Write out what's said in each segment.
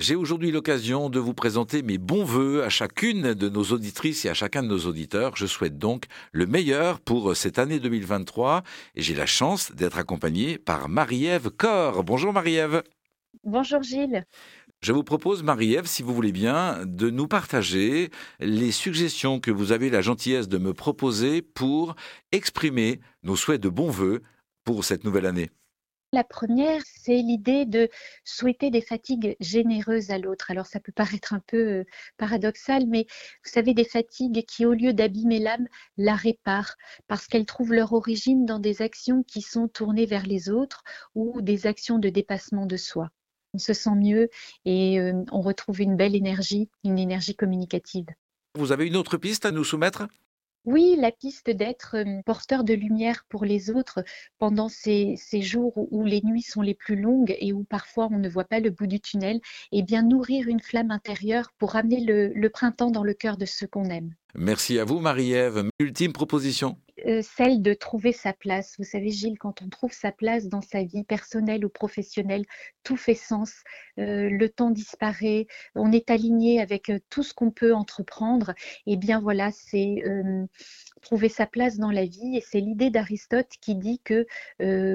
J'ai aujourd'hui l'occasion de vous présenter mes bons voeux à chacune de nos auditrices et à chacun de nos auditeurs. Je souhaite donc le meilleur pour cette année 2023 et j'ai la chance d'être accompagné par Marie-Ève Corr. Bonjour Marie-Ève. Bonjour Gilles. Je vous propose, Marie-Ève, si vous voulez bien, de nous partager les suggestions que vous avez la gentillesse de me proposer pour exprimer nos souhaits de bons voeux pour cette nouvelle année. La première, c'est l'idée de souhaiter des fatigues généreuses à l'autre. Alors ça peut paraître un peu euh, paradoxal, mais vous savez, des fatigues qui, au lieu d'abîmer l'âme, la réparent parce qu'elles trouvent leur origine dans des actions qui sont tournées vers les autres ou des actions de dépassement de soi. On se sent mieux et euh, on retrouve une belle énergie, une énergie communicative. Vous avez une autre piste à nous soumettre? Oui, la piste d'être porteur de lumière pour les autres pendant ces, jours où, les nuits sont les plus longues et où parfois on ne voit pas le bout du tunnel, et eh bien nourrir une flamme intérieure pour ramener le printemps dans le cœur de ceux qu'on aime. Merci à vous, Marie-Ève. Ultime proposition euh, celle de trouver sa place. Vous savez, Gilles, quand on trouve sa place dans sa vie personnelle ou professionnelle, tout fait sens, euh, le temps disparaît, on est aligné avec euh, tout ce qu'on peut entreprendre. Et eh bien voilà, c'est trouver sa place dans la vie. Et c'est l'idée d'Aristote qui dit que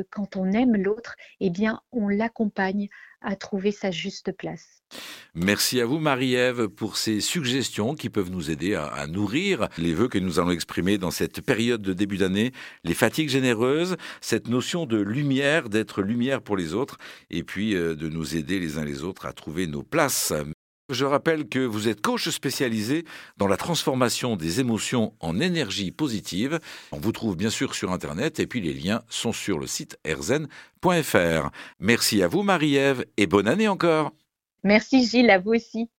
quand on aime l'autre, eh bien on l'accompagne à trouver sa juste place. Merci à vous, Marie-Ève, pour ces suggestions qui peuvent nous aider à, nourrir les vœux que nous allons exprimer dans cette période de début d'année, les fatigues généreuses, cette notion de lumière, d'être lumière pour les autres, et puis euh, de nous aider les uns les autres à trouver nos places. Je rappelle que vous êtes coach spécialisé dans la transformation des émotions en énergie positive. On vous trouve bien sûr sur Internet et puis les liens sont sur le site erzen.fr. Merci à vous Marie-Ève et bonne année encore. Merci Gilles, à vous aussi.